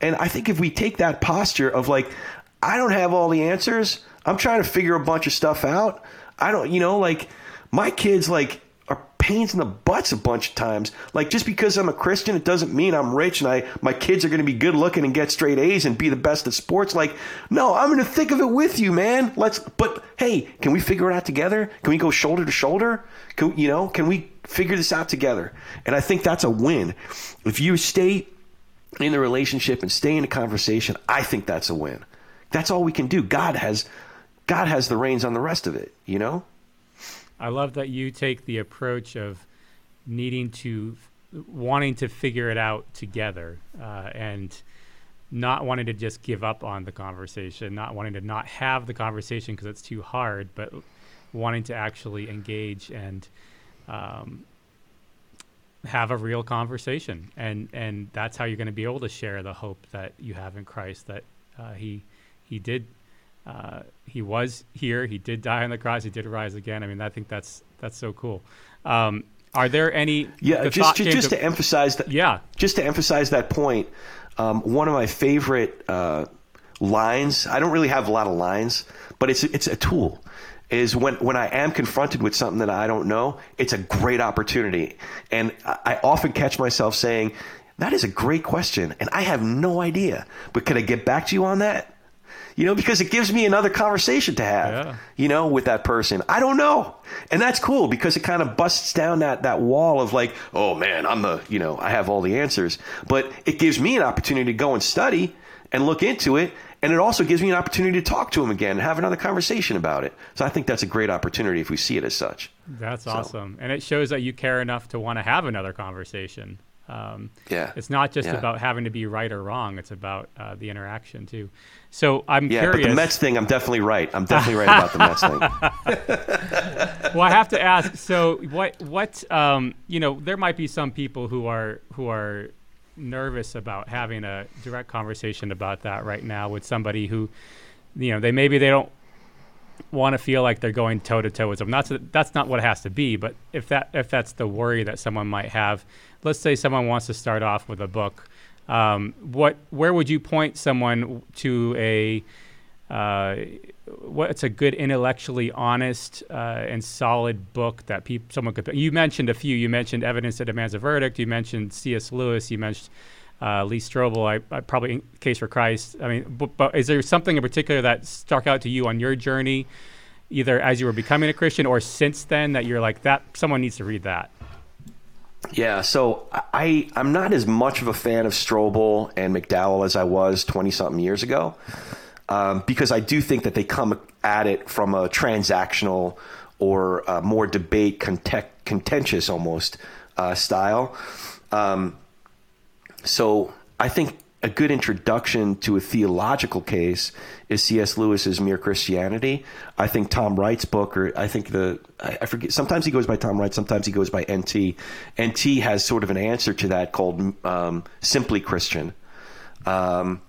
And i think if we take that posture of like i don't have all the answers i'm trying to figure a bunch of stuff out i don't you know like my kids like pains in the butts a bunch of times. Like just because I'm a Christian, it doesn't mean I'm rich and I my kids are going to be good looking and get straight A's and be the best at sports. Like, no, I'm going to think of it with you, man. Let's. But hey, can we figure it out together? Can we go shoulder to shoulder? Can you know? Can we figure this out together? And I think that's a win. If you stay in the relationship and stay in the conversation, I think that's a win. That's all we can do. God has God has the reins on the rest of it, you know? I love that you take the approach of needing to wanting to figure it out together uh, and not wanting to just give up on the conversation, not wanting to not have the conversation because it's too hard, but wanting to actually engage and um, have a real conversation. And and that's how you're going to be able to share the hope that you have in Christ that uh, he he did uh, he was here. He did die on the cross. He did rise again. I mean, I think that's that's so cool. Um, are there any? Yeah, just just, just to, to, emphasize that. Yeah, just to emphasize that point. Um, one of my favorite uh, lines. I don't really have a lot of lines, but it's it's a tool. Is when when I am confronted with something that I don't know, it's a great opportunity, and I, I often catch myself saying, "That is a great question, and I have no idea." But can I get back to you on that? You know, because it gives me another conversation to have, yeah. you know, with that person. I don't know. And that's cool because it kind of busts down that, that wall of like, oh man, I'm the, you know, I have all the answers. But it gives me an opportunity to go and study and look into it. And it also gives me an opportunity to talk to him again and have another conversation about it. So I think that's a great opportunity if we see it as such. That's so. awesome. And it shows that you care enough to want to have another conversation. Um, yeah. It's not just yeah. about having to be right or wrong. It's about uh, the interaction too. So I'm yeah, curious. but the Mets thing, I'm definitely right. I'm definitely right about the Mets thing. well, I have to ask. So what? What? Um, you know, there might be some people who are who are nervous about having a direct conversation about that right now with somebody who, you know, they maybe they don't want to feel like they're going toe to toe with them. That's that's not what it has to be. But if that if that's the worry that someone might have, let's say someone wants to start off with a book um, what where would you point someone to a uh, what's a good intellectually honest uh, and solid book that people someone could you mentioned a few. You mentioned evidence that demands a verdict. You mentioned cs lewis. You mentioned uh, lee strobel. I, I, probably case for christ. I mean but, is there something in particular that stuck out to you on your journey either as you were becoming a christian or since then that you're like that someone needs to read that yeah, so I I'm not as much of a fan of Strobel and McDowell as I was twenty something years ago, um, because I do think that they come at it from a transactional or more debate, contentious almost uh, style. Um, so I think a good introduction to a theological case is C.S. Lewis's Mere Christianity. I think Tom Wright's book, or I think the I, forget. Sometimes he goes by Tom Wright, sometimes he goes by N.T. N.T. has sort of an answer to that called um, Simply Christian. Um,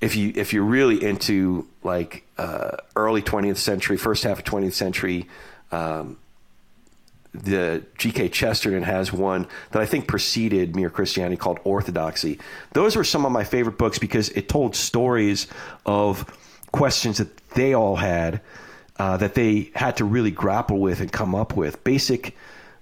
if you if you're really into like uh, early 20th century, first half of 20th century um, the G.K. Chesterton has one that I think preceded Mere Christianity called Orthodoxy. Those were some of my favorite books because it told stories of questions that they all had uh, that they had to really grapple with and come up with basic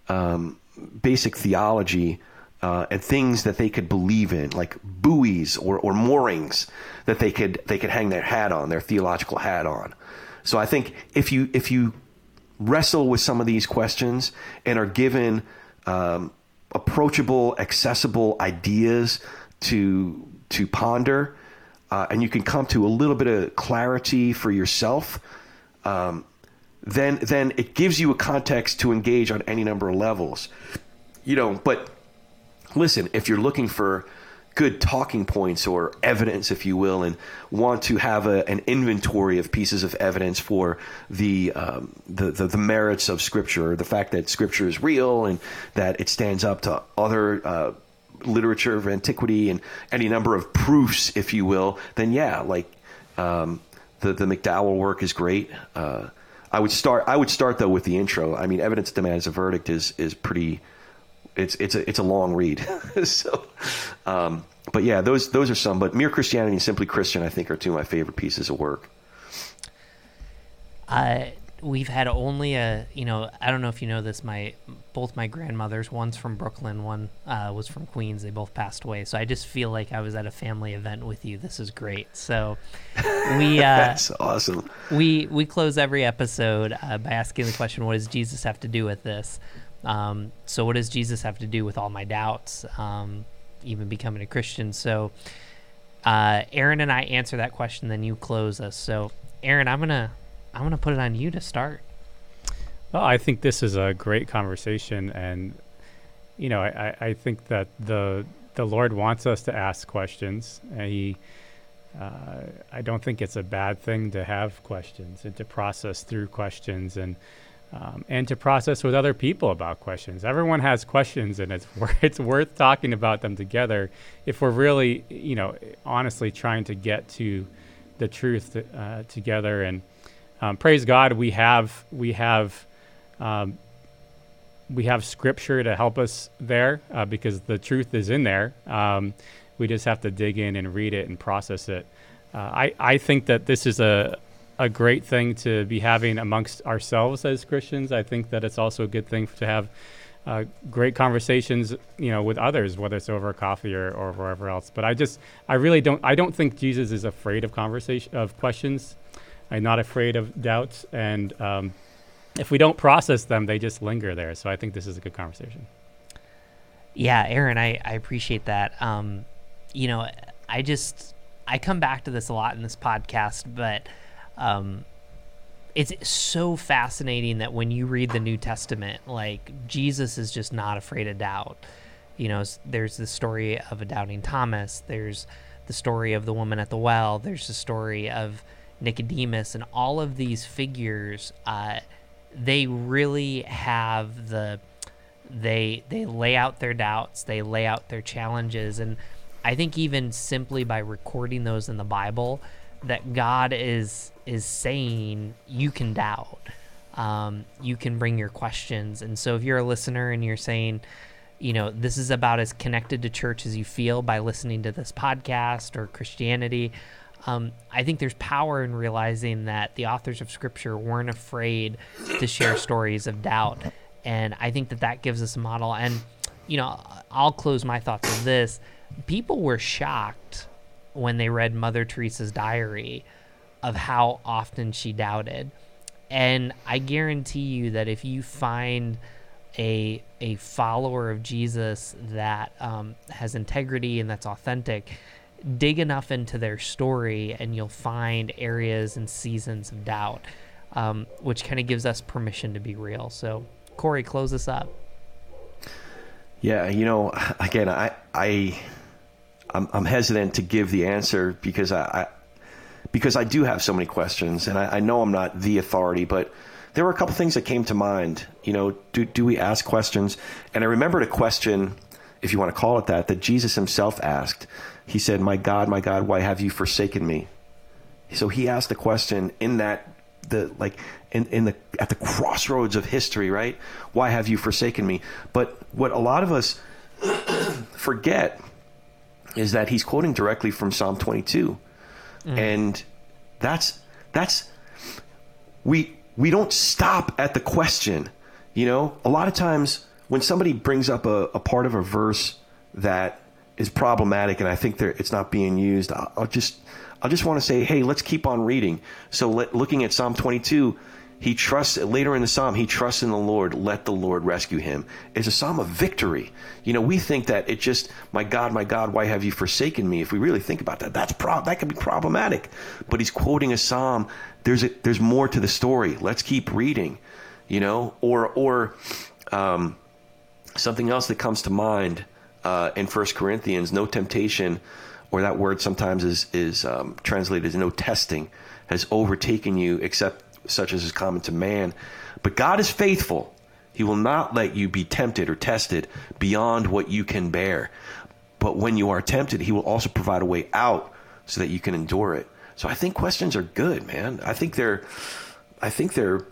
um, basic theology uh, and things that they could believe in, like buoys or, or moorings that they could they could hang their hat on, their theological hat on. So I think if you if you wrestle with some of these questions and are given um, approachable, accessible ideas to to ponder, uh, and you can come to a little bit of clarity for yourself. Um, then then it gives you a context to engage on any number of levels. You know, but listen, if you're looking for good talking points or evidence, if you will, and want to have a, an inventory of pieces of evidence for the, um, the, the, the merits of Scripture, the fact that Scripture is real and that it stands up to other uh, literature of antiquity and any number of proofs, if you will, then yeah, like um, the the McDowell work is great. Uh, I would start. I would start though with the intro. I mean, evidence demands a verdict is is pretty it's it's a it's a long read. so, um, but yeah, those those are some. But Mere Christianity and Simply Christian, I think, are two of my favorite pieces of work. Uh, we've had only a you know I don't know if you know this. My both my grandmothers, one's from Brooklyn, one uh, was from Queens. They both passed away. So I just feel like I was at a family event with you. This is great. So we uh, that's awesome. We we close every episode uh, by asking the question, "What does Jesus have to do with this?" Um, so, what does Jesus have to do with all my doubts, um, even becoming a Christian? So, uh, Aaron and I answer that question, then you close us. So, Aaron, I'm gonna I'm gonna put it on you to start. Well, I think this is a great conversation, and you know, I, I think that the the Lord wants us to ask questions, and He. Uh, I don't think it's a bad thing to have questions and to process through questions and um, and to process with other people about questions. Everyone has questions, and it's it's worth talking about them together if we're really, you know, honestly trying to get to the truth uh, together. And um, praise God, we have we have. Um, we have scripture to help us there uh, because the truth is in there. Um, we just have to dig in and read it and process it. Uh, I, I think that this is a, a great thing to be having amongst ourselves as Christians. I think that it's also a good thing to have uh, great conversations, you know, with others, whether it's over coffee or, or wherever else. But I just, I really don't, I don't think Jesus is afraid of conversation, of questions. I'm not afraid of doubts, and um, if we don't process them, they just linger there. So I think this is a good conversation. Yeah, Aaron, I, I appreciate that. Um, you know, I just I come back to this a lot in this podcast, but um, it's so fascinating that when you read the New Testament, like Jesus is just not afraid of doubt. You know, there's the story of a doubting Thomas. There's the story of the woman at the well. There's the story of Nicodemus, and all of these figures, uh, they really have the they they lay out their doubts, they lay out their challenges, and I think even simply by recording those in the Bible, that God is is saying you can doubt. Um, you can bring your questions. And so if you're a listener and you're saying, you know, this is about as connected to church as you feel by listening to this podcast or Christianity, um, I think there's power in realizing that the authors of Scripture weren't afraid to share stories of doubt. And I think that that gives us a model. And, you know, I'll close my thoughts with this. People were shocked when they read Mother Teresa's diary of how often she doubted. And I guarantee you that if you find a a follower of Jesus that um, has integrity and that's authentic, dig enough into their story and you'll find areas and seasons of doubt, um, which kind of gives us permission to be real. So, Corey, close us up. Yeah, you know, again, I I I'm, I'm hesitant to give the answer because I, I because I do have so many questions, and I, I, know I'm not the authority, but there were a couple things that came to mind. You know, do do we ask questions? And I remembered a question, if you want to call it that, that Jesus himself asked. He said, "My God, my God, why have you forsaken me?" So he asked a question in that the like in, in the at the crossroads of history, right? Why have you forsaken me? But what a lot of us forget is that he's quoting directly from Psalm 22 Mm. And that's that's we we don't stop at the question. You know, a lot of times when somebody brings up a, a part of a verse that is problematic and I think it's not being used, I'll, I'll, just I'll just want to say, hey, let's keep on reading. So let, looking at Psalm 22, He trusts later in the psalm. He trusts in the Lord. Let the Lord rescue him. It's a psalm of victory. You know, we think that it just, my God, my God, why have you forsaken me? If we really think about that, that's that could be problematic. But he's quoting a psalm. There's a, there's more to the story. Let's keep reading. You know, or or um, something else that comes to mind uh, in First Corinthians. No temptation, or that word sometimes is is um, translated as no testing, has overtaken you except such as is common to man. But God is faithful. He will not let you be tempted or tested beyond what you can bear. But when you are tempted, He will also provide a way out so that you can endure it. So I think questions are good, man. I think they're, I think they're,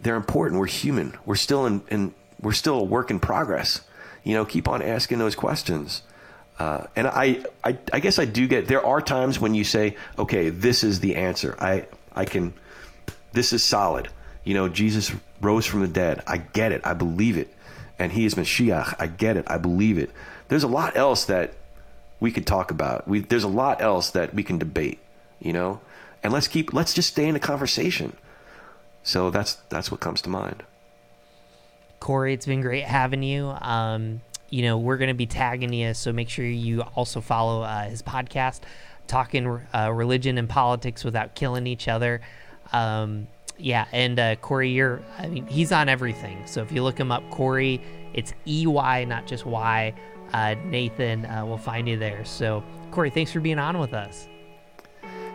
they're important. We're human. We're still in, in we're still a work in progress. You know, keep on asking those questions. Uh, and I, I, I guess I do get. There are times when you say, "Okay, this is the answer. I, I can this is solid. You know, Jesus rose from the dead. I get it. I believe it. And he is Mashiach. I get it. I believe it. There's a lot else that we could talk about. We, there's a lot else that we can debate, you know? And let's keep, let's just stay in the conversation. So that's, that's what comes to mind. Corey, it's been great having you. Um, you know, we're going to be tagging you, so make sure you also follow uh, his podcast, Talking uh, Religion and Politics Without Killing Each Other. Um, yeah, and uh, Corey, you're, I mean, he's on everything. So if you look him up, Corey, it's E Y, not just Y. Uh, Nathan uh, will find you there. So, Corey, thanks for being on with us.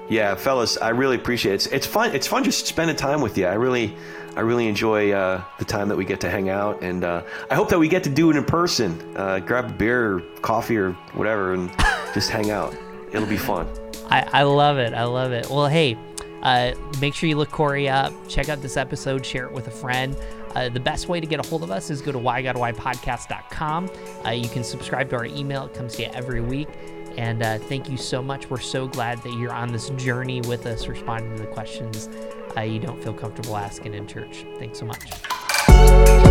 Yeah, fellas, I really appreciate it. It's, it's fun. It's fun just spending time with you. I really, I really enjoy uh, the time that we get to hang out, and uh, I hope that we get to do it in person. Uh, grab a beer, or coffee, or whatever, and just hang out. It'll be fun. I, I love it. I love it. Well, hey, uh, make sure you look Corey up, check out this episode, share it with a friend. Uh, the best way to get a hold of us is go to whygodwhypodcast.com. Uh, you can subscribe to our email, it comes to you every week. And uh, thank you so much. We're so glad that you're on this journey with us, responding to the questions uh, you don't feel comfortable asking in church. Thanks so much.